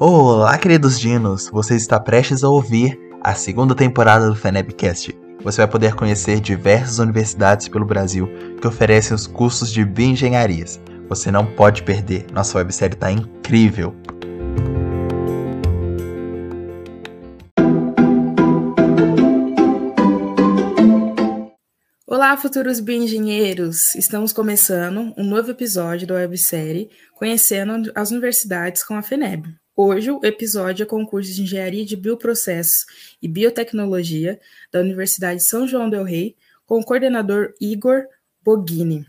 Olá, queridos dinos! Você está prestes a ouvir a segunda temporada do FENEBcast. Você vai poder conhecer diversas universidades pelo Brasil que oferecem os cursos de bioengenharias. Você não pode perder, nossa websérie está incrível! Olá, futuros bioengenheiros! Estamos começando um novo episódio da websérie Conhecendo as Universidades com a FENEB. Hoje, o episódio é com o curso de Engenharia de Bioprocessos e Biotecnologia da Universidade São João del Rei, com o coordenador Igor Bogini.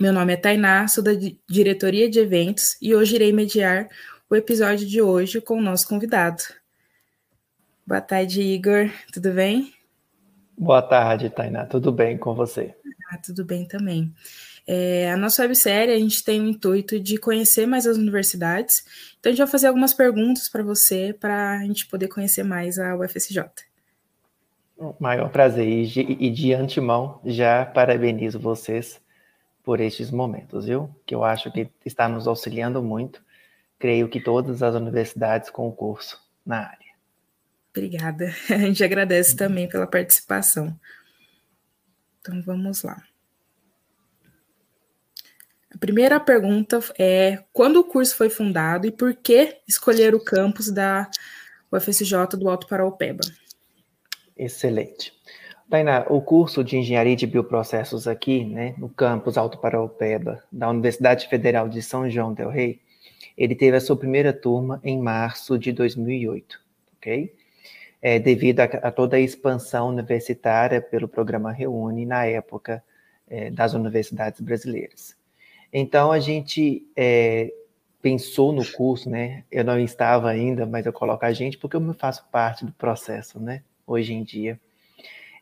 Meu nome é Tainá, sou da diretoria de eventos e hoje irei mediar o episódio de hoje com o nosso convidado. Boa tarde, Igor. Tudo bem? Boa tarde, Tainá. Tudo bem com você? Ah, tudo bem também. É, a nossa websérie, a gente tem o intuito de conhecer mais as universidades. Então, a gente vai fazer algumas perguntas para você, para a gente poder conhecer mais a UFSJ. O maior prazer. E de, e de antemão, já parabenizo vocês por estes momentos, viu? Que eu acho que está nos auxiliando muito. Creio que todas as universidades com o curso na área. Obrigada. A gente agradece também pela participação. Então vamos lá. A primeira pergunta é: quando o curso foi fundado e por que escolher o campus da UFSJ do Alto Paraupeba? Excelente. Tainá, o curso de Engenharia de Bioprocessos aqui, né, no campus Alto Paraupeba, da Universidade Federal de São João del Rei, ele teve a sua primeira turma em março de 2008, ok? é, devido a, a, toda a expansão universitária pelo programa Reúne na época é, das universidades brasileiras. Então, a gente é, pensou no curso, né? Eu não estava ainda, mas eu coloco a gente porque eu me faço parte do processo, né? Hoje em dia.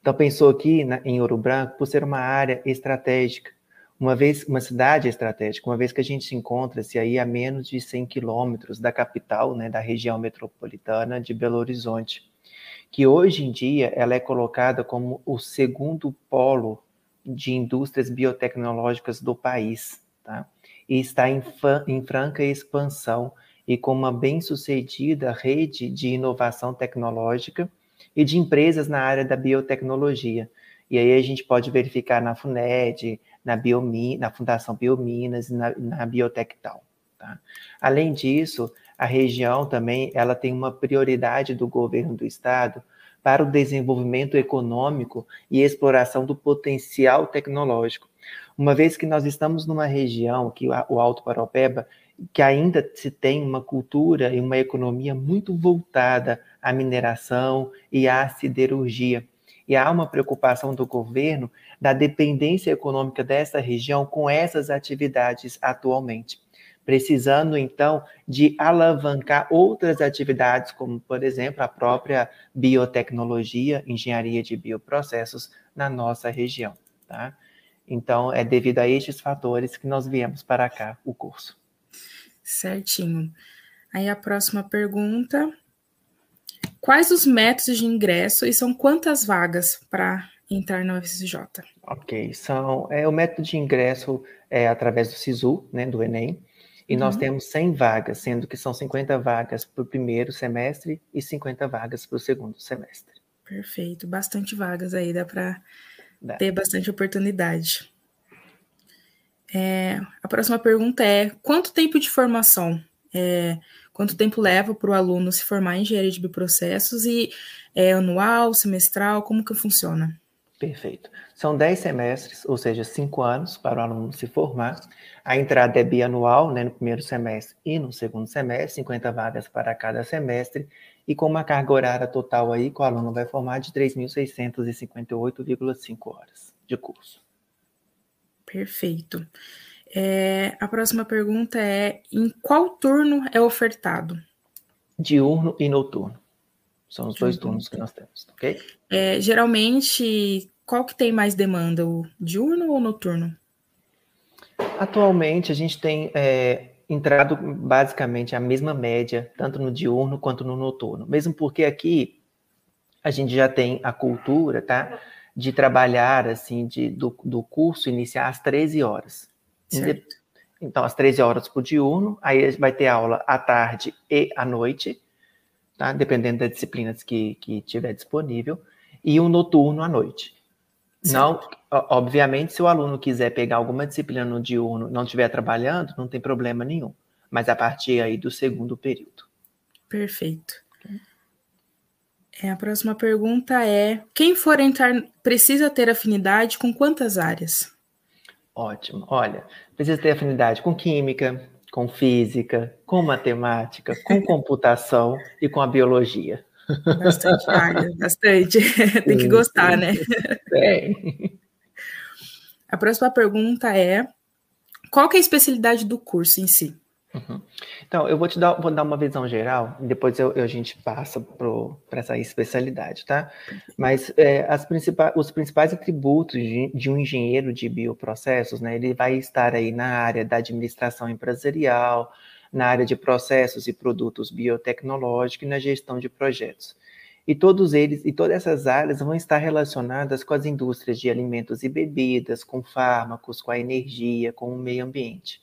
Então, pensou aqui na, em Ouro Branco por ser uma área estratégica, uma vez uma cidade estratégica, uma vez que a gente se encontra-se aí a menos de 100 quilômetros da capital, né, da região metropolitana de Belo Horizonte que hoje em dia ela é colocada como o segundo polo de indústrias biotecnológicas do país, tá? E está em, em franca expansão e com uma bem-sucedida rede de inovação tecnológica e de empresas na área da biotecnologia. E aí a gente pode verificar na FUNED, na, Biomi, na Fundação Biominas e na, na Biotectal. Tá? Além disso, a região também ela tem uma prioridade do governo do estado para o desenvolvimento econômico e exploração do potencial tecnológico. Uma vez que nós estamos numa região, que o Alto Paropeba, que ainda se tem uma cultura e uma economia muito voltada à mineração e à siderurgia. E há uma preocupação do governo da dependência econômica dessa região com essas atividades atualmente precisando então de alavancar outras atividades, como por exemplo a própria biotecnologia, engenharia de bioprocessos na nossa região, tá? Então é devido a estes fatores que nós viemos para cá o curso. Certinho. Aí a próxima pergunta: Quais os métodos de ingresso e são quantas vagas para entrar na UFSJ? Ok, são é o método de ingresso é através do SISU, né, do Enem. E uhum. nós temos 100 vagas, sendo que são 50 vagas para o primeiro semestre e 50 vagas para o segundo semestre. Perfeito, bastante vagas aí, dá para ter bastante oportunidade. É, a próxima pergunta é: quanto tempo de formação? É, quanto tempo leva para o aluno se formar em engenharia de bioprocessos e é anual, semestral, como que funciona? Perfeito. São 10 semestres, ou seja, 5 anos para o aluno se formar. A entrada é bianual, né, no primeiro semestre e no segundo semestre, 50 vagas para cada semestre, e com uma carga horária total aí que o aluno vai formar de 3.658,5 horas de curso. Perfeito. É, a próxima pergunta é: em qual turno é ofertado? Diurno e noturno. São os dois turnos que nós temos, ok? É, geralmente, qual que tem mais demanda, o diurno ou noturno? Atualmente, a gente tem é, entrado basicamente a mesma média, tanto no diurno quanto no noturno. Mesmo porque aqui a gente já tem a cultura, tá? De trabalhar, assim, de, do, do curso iniciar às 13 horas. Certo. então às 13 horas por diurno, aí vai ter aula à tarde e à noite, tá? dependendo das disciplinas que, que tiver disponível, e um noturno à noite. Não, obviamente, se o aluno quiser pegar alguma disciplina no diurno, não estiver trabalhando, não tem problema nenhum. Mas a partir aí do segundo período. Perfeito. É, a próxima pergunta é: quem for entrar precisa ter afinidade com quantas áreas? Ótimo. Olha, precisa ter afinidade com química, com física, com matemática, com computação e com a biologia. Bastante área, bastante. Tem que gostar, né? Tem. A próxima pergunta é: qual é a especialidade do curso em si? Uhum. Então, eu vou te dar, vou dar uma visão geral, e depois eu, a gente passa para essa especialidade, tá? Mas é, as principais, os principais atributos de, de, um engenheiro de bioprocessos, né? Ele vai estar aí na área da administração empresarial, na área de processos e produtos biotecnológicos e na gestão de projetos. E todos eles e todas essas áreas vão estar relacionadas com as indústrias de alimentos e bebidas, com fármacos, com a energia, com o meio ambiente.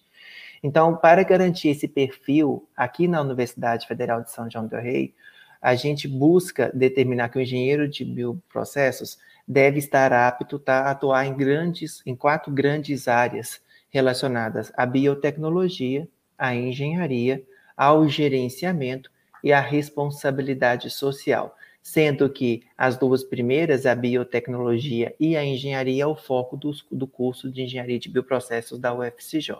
Então, para garantir esse perfil, aqui na Universidade Federal de São João del Rei, a gente busca determinar que o engenheiro de bioprocessos deve estar apto tá, a atuar em grandes, em quatro grandes áreas relacionadas à biotecnologia, à engenharia, ao gerenciamento e à responsabilidade social, sendo que as duas primeiras, a biotecnologia e a engenharia, é o foco do, do curso de engenharia de bioprocessos da UFCJ.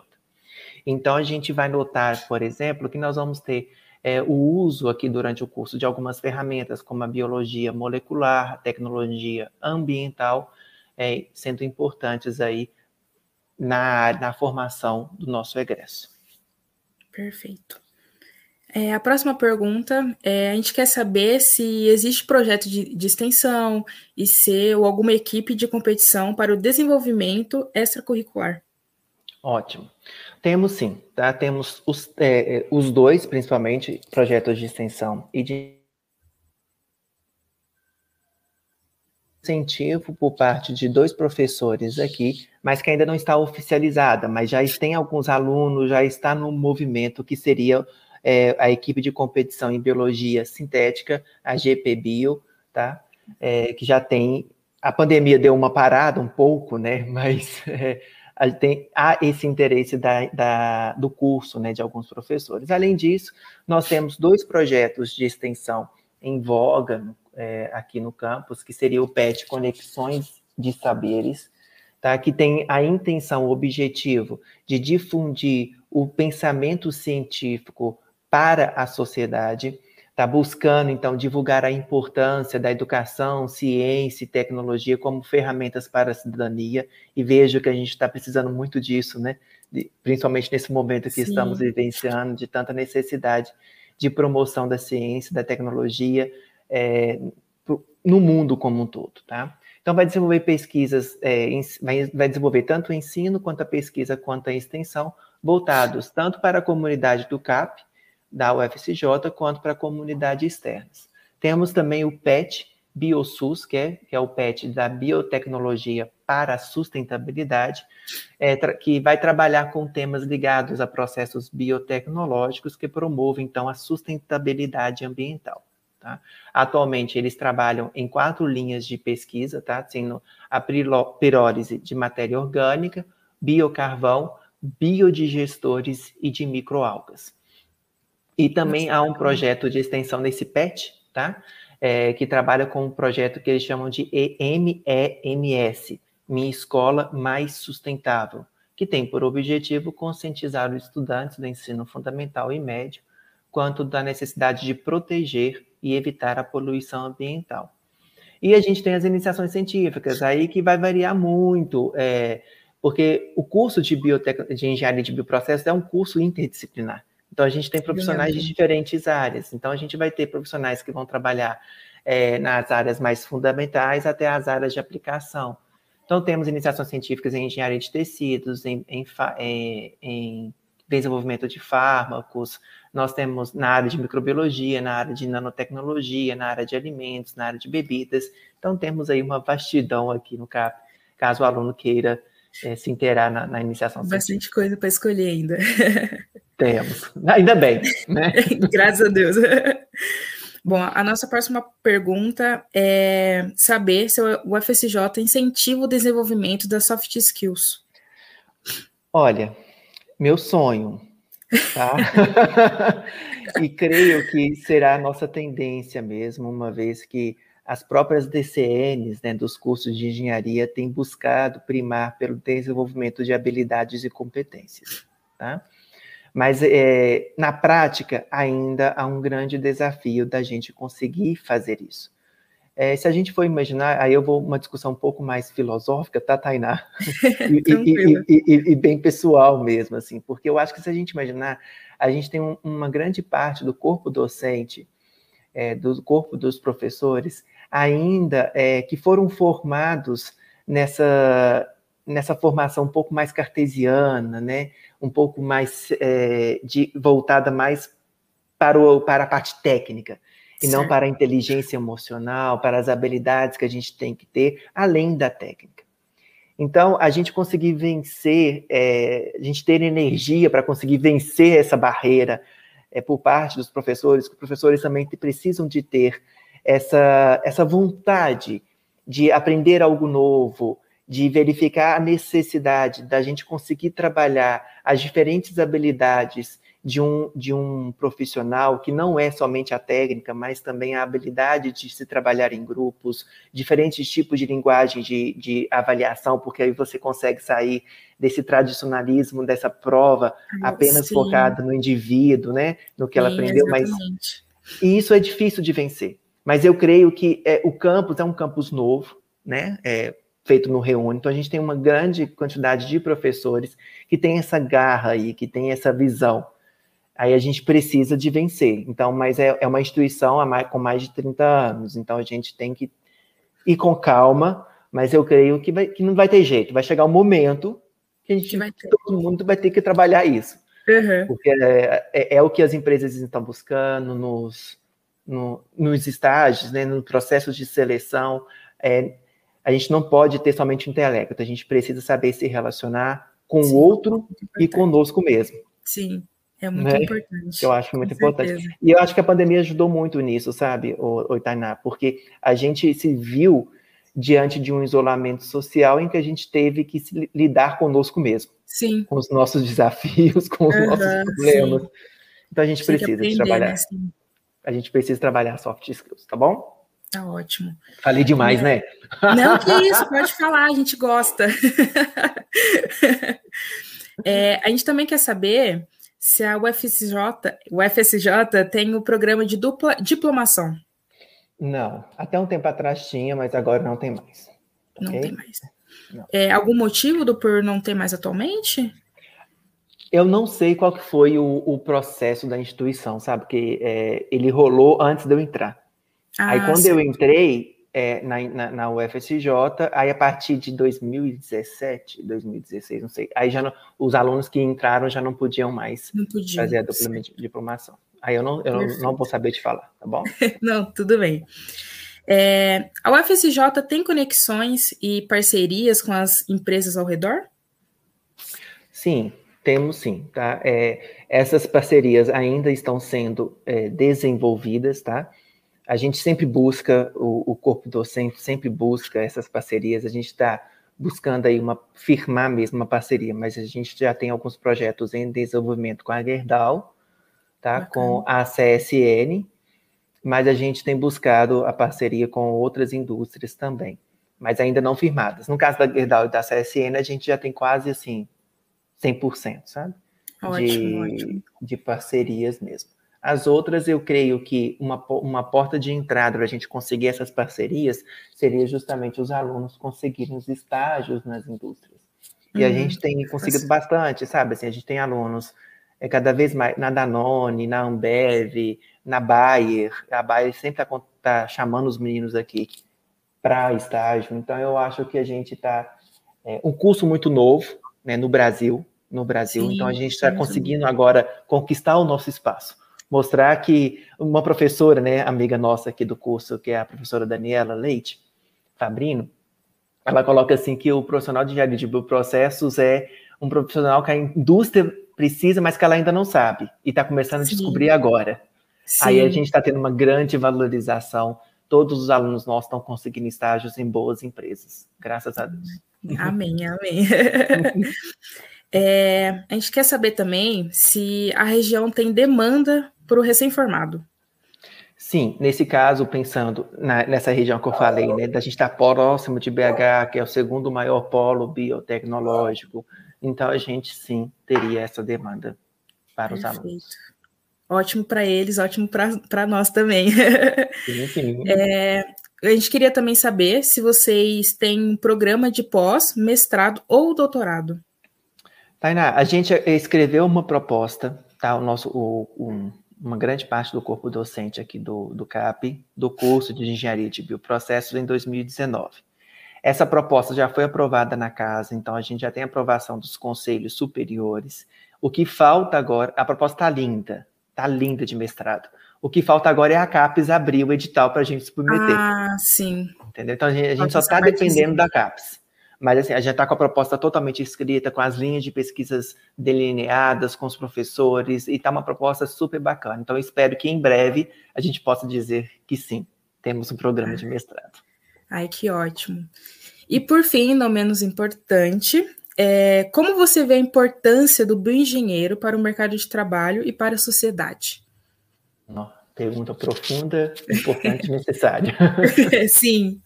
Então, a gente vai notar, por exemplo, que nós vamos ter é, o uso aqui durante o curso de algumas ferramentas, como a biologia molecular, a tecnologia ambiental, é, sendo importantes aí na, na formação do nosso egresso. Perfeito. É, a próxima pergunta é: a gente quer saber se existe projeto de, de extensão se ou alguma equipe de competição para o desenvolvimento extracurricular. Ótimo. Temos sim, tá? Temos os, é, é, os dois, principalmente, projetos de extensão e de incentivo por parte de dois professores aqui, mas que ainda não está oficializada, mas já tem alguns alunos, já está no movimento que seria é, a equipe de competição em biologia sintética, a GP Bio, tá? É, que já tem. A pandemia deu uma parada um pouco, né? Mas é, tem, há esse interesse da, da, do curso, né, de alguns professores. Além disso, nós temos dois projetos de extensão em voga é, aqui no campus, que seria o PET Conexões de Saberes, tá, que tem a intenção, o objetivo de difundir o pensamento científico para a sociedade, está buscando, então, divulgar a importância da educação, ciência e tecnologia como ferramentas para a cidadania, e vejo que a gente está precisando muito disso, né? De, principalmente nesse momento que Sim. estamos vivenciando, de tanta necessidade de promoção da ciência, da tecnologia é, no mundo como um todo, tá? Então, vai desenvolver pesquisas, é, vai, vai desenvolver tanto o ensino, quanto a pesquisa, quanto a extensão, voltados tanto para a comunidade do CAP, da UFCJ quanto para a comunidade externas. Temos também o PET BioSUS, que é, que é o PET da Biotecnologia para a Sustentabilidade, é, que vai trabalhar com temas ligados a processos biotecnológicos que promovem, então, a sustentabilidade ambiental. Tá? Atualmente, eles trabalham em quatro linhas de pesquisa, tá? sendo a pirólise de matéria orgânica, biocarvão, biodigestores e de microalgas. E também há um projeto de extensão nesse PET, tá? É, que trabalha com um projeto que eles chamam de MEMS, Minha Escola Mais Sustentável, que tem por objetivo conscientizar os estudantes do ensino fundamental e médio quanto da necessidade de proteger e evitar a poluição ambiental. E a gente tem as iniciações científicas, aí que vai variar muito, é, porque o curso de, biotec... de engenharia de bioprocessos é um curso interdisciplinar. Então, a gente tem profissionais de diferentes áreas. Então, a gente vai ter profissionais que vão trabalhar é, nas áreas mais fundamentais até as áreas de aplicação. Então, temos iniciações científicas em engenharia de tecidos, em, em, é, em desenvolvimento de fármacos, nós temos na área de microbiologia, na área de nanotecnologia, na área de alimentos, na área de bebidas. Então, temos aí uma vastidão aqui no CAP, caso o aluno queira é, se inteirar na, na iniciação Bastante científica. coisa para escolher ainda. Temos. Ainda bem, né? Graças a Deus. Bom, a nossa próxima pergunta é saber se o UFSJ incentiva o desenvolvimento das soft skills. Olha, meu sonho, tá? e creio que será a nossa tendência mesmo, uma vez que as próprias DCNs né, dos cursos de engenharia têm buscado primar pelo desenvolvimento de habilidades e competências, tá? Mas é, na prática ainda há um grande desafio da gente conseguir fazer isso. É, se a gente for imaginar, aí eu vou uma discussão um pouco mais filosófica, tá, Tainá? e, e, e, e, bem pessoal mesmo, assim, porque eu acho que se a gente imaginar, a gente tem um, uma grande parte do corpo docente, é, do corpo dos professores, ainda é, que foram formados nessa, nessa formação um pouco mais cartesiana, né? um pouco mais é, de, voltada mais para, o, para a parte técnica, e certo. não para a inteligência emocional, para as habilidades que a gente tem que ter, além da técnica. Então, a gente conseguir vencer, é, a gente ter energia para conseguir vencer essa barreira é, por parte dos professores, que os professores também precisam de ter essa, essa vontade de aprender algo novo, de verificar a necessidade da gente conseguir trabalhar as diferentes habilidades de um, de um profissional, que não é somente a técnica, mas também a habilidade de se trabalhar em grupos, diferentes tipos de linguagem de, de avaliação, porque aí você consegue sair desse tradicionalismo, dessa prova apenas Sim. focada no indivíduo, né? No que ela Sim, aprendeu, exatamente. mas. E isso é difícil de vencer. Mas eu creio que é, o campus é um campus novo, né? É, feito no Reúne. Então a gente tem uma grande quantidade de professores que tem essa garra aí, que tem essa visão. Aí a gente precisa de vencer. Então, mas é, é uma instituição com mais de 30 anos. Então a gente tem que ir com calma, mas eu creio que, vai, que não vai ter jeito. Vai chegar um momento que a gente vai ter. todo mundo vai ter que trabalhar isso. Uhum. Porque é, é, é, o que as empresas estão buscando nos, no, nos estágios, né, no processo de seleção. É, a gente não pode ter somente intelecto, a gente precisa saber se relacionar com o outro e conosco mesmo. Sim, é muito né? importante. Eu acho muito importante. Certeza. E eu acho que a pandemia ajudou muito nisso, sabe, o, porque a gente se viu diante de um isolamento social em que a gente teve que se, lidar conosco mesmo. Sim. Com os nossos desafios, com os uhum, nossos problemas. Sim. Então a gente Tem precisa aprender, trabalhar. Né? A gente precisa trabalhar soft skills, tá bom? Tá ótimo. Falei demais, né? Não, que isso, pode falar, a gente gosta. É, a gente também quer saber se a UFSJ, UFSJ tem o programa de dupla diplomação. Não, até um tempo atrás tinha, mas agora não tem mais. Não okay? tem mais. Não. É, algum motivo do por não ter mais atualmente? Eu não sei qual que foi o, o processo da instituição, sabe? Porque é, ele rolou antes de eu entrar. Ah, aí quando sim. eu entrei é, na, na, na, UFSJ, aí a partir de 2017, 2016, não sei, aí já não, os alunos que entraram já não podiam mais não podia, fazer a dupla diplomação. Aí eu não, eu não, não vou saber te falar, tá bom? não, tudo bem. É, a UFSJ tem conexões e parcerias com as empresas ao redor? Sim, temos sim, tá? É, essas parcerias ainda estão sendo é, desenvolvidas, tá? A gente sempre busca, o, o corpo docente sempre busca essas parcerias, a gente está buscando aí uma, firmar mesmo uma parceria, mas a gente já tem alguns projetos em desenvolvimento com a Gerdau, tá? com a CSN, mas a gente tem buscado a parceria com outras indústrias também, mas ainda não firmadas. No caso da Gerdau e da CSN, a gente já tem quase assim 100%, sabe? Ótimo, de, ótimo. de parcerias mesmo. As outras, eu creio que uma, uma porta de entrada para a gente conseguir essas parcerias seria justamente os alunos conseguirem os estágios nas indústrias. E uhum. a gente tem conseguido bastante, sabe? Assim, a gente tem alunos é, cada vez mais na Danone, na Ambev, na Bayer. A Bayer sempre está tá chamando os meninos aqui para estágio. Então, eu acho que a gente está. É, um curso muito novo né, no Brasil. No Brasil, Sim, então a gente está conseguindo agora conquistar o nosso espaço mostrar que uma professora, né, amiga nossa aqui do curso, que é a professora Daniela Leite Fabrino, ela coloca assim que o profissional de engenharia de bioprocessos é um profissional que a indústria precisa, mas que ela ainda não sabe e está começando a descobrir agora. Sim. Aí a gente está tendo uma grande valorização. Todos os alunos nossos estão conseguindo estágios em boas empresas, graças a Deus. Amém, amém. é, a gente quer saber também se a região tem demanda para o recém-formado. Sim, nesse caso, pensando na, nessa região que eu falei, né, da gente estar tá próximo de BH, que é o segundo maior polo biotecnológico, então a gente sim teria essa demanda para Perfeito. os alunos. Ótimo para eles, ótimo para nós também. Sim, sim. É, a gente queria também saber se vocês têm um programa de pós, mestrado ou doutorado. Tainá, a gente escreveu uma proposta, tá? O nosso, o, um, uma grande parte do corpo docente aqui do, do CAP, do curso de Engenharia de Bioprocessos em 2019. Essa proposta já foi aprovada na casa, então a gente já tem aprovação dos conselhos superiores. O que falta agora, a proposta está linda, está linda de mestrado. O que falta agora é a CAPES abrir o edital para a gente submeter. Ah, sim. Entendeu? Então a gente, a gente só está dependendo da CAPES. Mas assim, a gente está com a proposta totalmente escrita, com as linhas de pesquisas delineadas, com os professores, e está uma proposta super bacana. Então, espero que em breve a gente possa dizer que sim, temos um programa de mestrado. Ai, que ótimo. E por fim, não menos importante, é, como você vê a importância do bioengenheiro para o mercado de trabalho e para a sociedade? pergunta profunda, importante e necessária. Sim.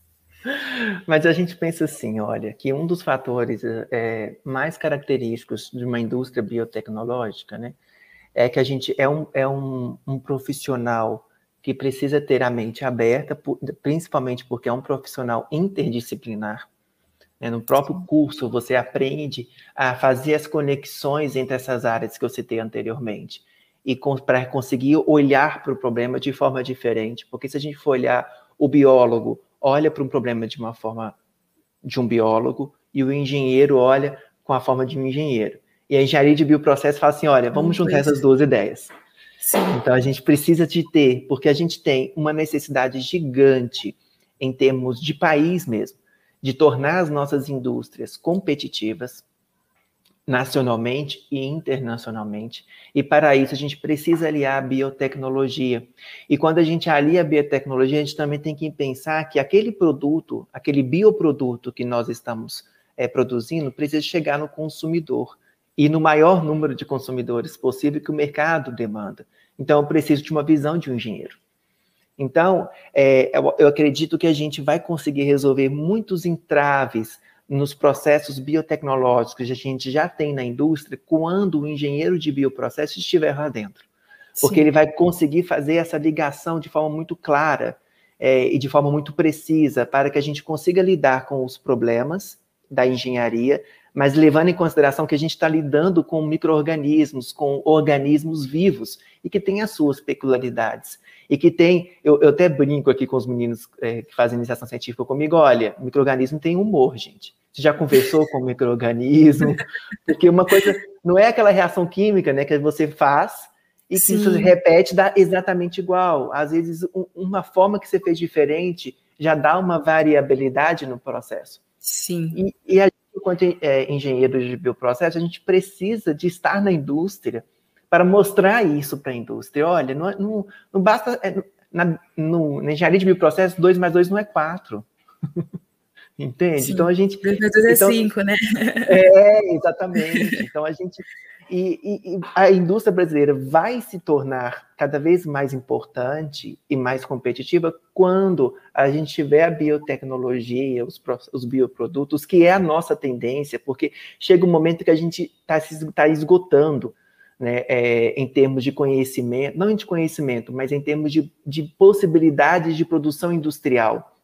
Mas a gente pensa assim, olha, que um dos fatores é, mais característicos de uma indústria biotecnológica, né, é que a gente é um, é um, um profissional que precisa ter a mente aberta, principalmente porque é um profissional interdisciplinar. Né? No próprio curso, você aprende a fazer as conexões entre essas áreas que eu citei anteriormente e para conseguir olhar para o problema de forma diferente. Porque se a gente for olhar o biólogo, olha para um problema de uma forma de um biólogo e o engenheiro olha com a forma de um engenheiro. E a engenharia de bioprocesso fala assim, olha, vamos juntar essas duas ideias. Sim. Então a gente precisa de ter, porque a gente tem uma necessidade gigante em termos de país mesmo, de tornar as nossas indústrias competitivas, nacionalmente e internacionalmente. E para isso a gente precisa aliar a biotecnologia. E quando a gente alia a biotecnologia, a gente também tem que pensar que aquele produto, aquele bioproduto que nós estamos é, produzindo, precisa chegar no consumidor e no maior número de consumidores possível que o mercado demanda. Então, eu preciso de uma visão de um engenheiro. Então, é, eu, eu acredito que a gente vai conseguir resolver muitos entraves nos processos biotecnológicos que a gente já tem na indústria quando o engenheiro de bioprocesso estiver lá dentro. Porque Sim. ele vai conseguir fazer essa ligação de forma muito clara é, e de forma muito precisa para que a gente consiga lidar com os problemas da engenharia, mas levando em consideração que a gente está lidando com micro-organismos, com organismos vivos e que têm as suas peculiaridades. E que tem, eu, eu até brinco aqui com os meninos é, que fazem iniciação científica comigo, olha, microorganismo tem humor, gente. Você já conversou com o microorganismo? Porque uma coisa não é aquela reação química, né, que você faz e que Sim. isso repete dá exatamente igual. Às vezes um, uma forma que você fez diferente já dá uma variabilidade no processo. Sim. E, e a enquanto é, engenheiro de bioprocesso, a gente precisa de estar na indústria para mostrar isso para a indústria. Olha, não, não, não basta. É, na, no, na engenharia de bioprocesso, 2 mais 2 não é 4. Entende? Sim. Então a gente. 2 mais 2 é 5, então, né? É, exatamente. Então a gente. E, e, a indústria brasileira vai se tornar cada vez mais importante e mais competitiva quando a gente tiver a biotecnologia, os, os bioprodutos, que é a nossa tendência, porque chega um momento que a gente está tá esgotando né, é, em termos de conhecimento, não de conhecimento, mas em termos de, de possibilidades de produção industrial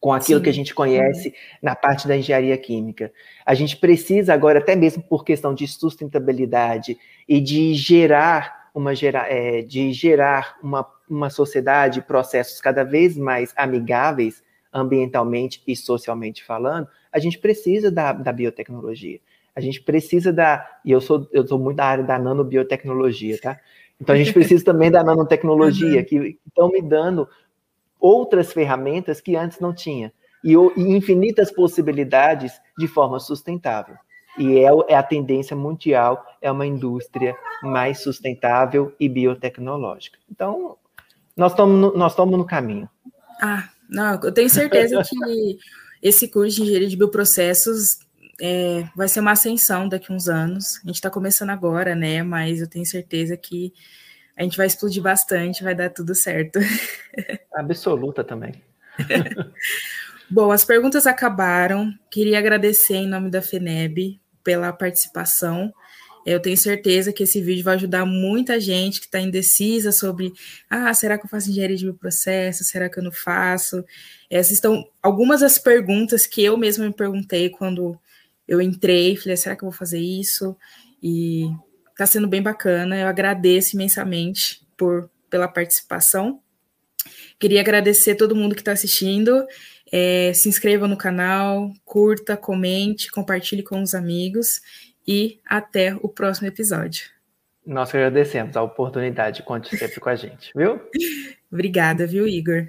com aquilo Sim. que a gente conhece na parte da engenharia química. A gente precisa agora, até mesmo por questão de sustentabilidade e de gerar uma gera, é, de gerar uma, uma sociedade, processos cada vez mais amigáveis ambientalmente e socialmente falando, a gente precisa da, da biotecnologia. A gente precisa da, e eu sou, eu sou muito da área da nanobiotecnologia, tá? Então a gente precisa também da nanotecnologia, uhum. que estão me dando outras ferramentas que antes não tinha. e, e infinitas possibilidades de forma sustentável. E é, é a tendência mundial, é uma indústria mais sustentável e biotecnológica. Então, nós estamos nós estamos no caminho. Ah, não, eu tenho certeza que esse curso de engenharia de bioprocessos é, vai ser uma ascensão daqui a uns anos. A gente está começando agora, né? Mas eu tenho certeza que a gente vai explodir bastante, vai dar tudo certo. Absoluta também. Bom, as perguntas acabaram. Queria agradecer em nome da FENEB pela participação. Eu tenho certeza que esse vídeo vai ajudar muita gente que está indecisa sobre ah, será que eu faço engenharia de processo? Será que eu não faço? Essas estão algumas das perguntas que eu mesma me perguntei quando eu entrei, falei, será que eu vou fazer isso? E Está sendo bem bacana. Eu agradeço imensamente por, pela participação. Queria agradecer todo mundo que está assistindo. É, se inscreva no canal, curta, comente, compartilhe com os amigos e até o próximo episódio. Nós agradecemos a oportunidade. Conte sempre com a gente, viu? Obrigada, viu, Igor?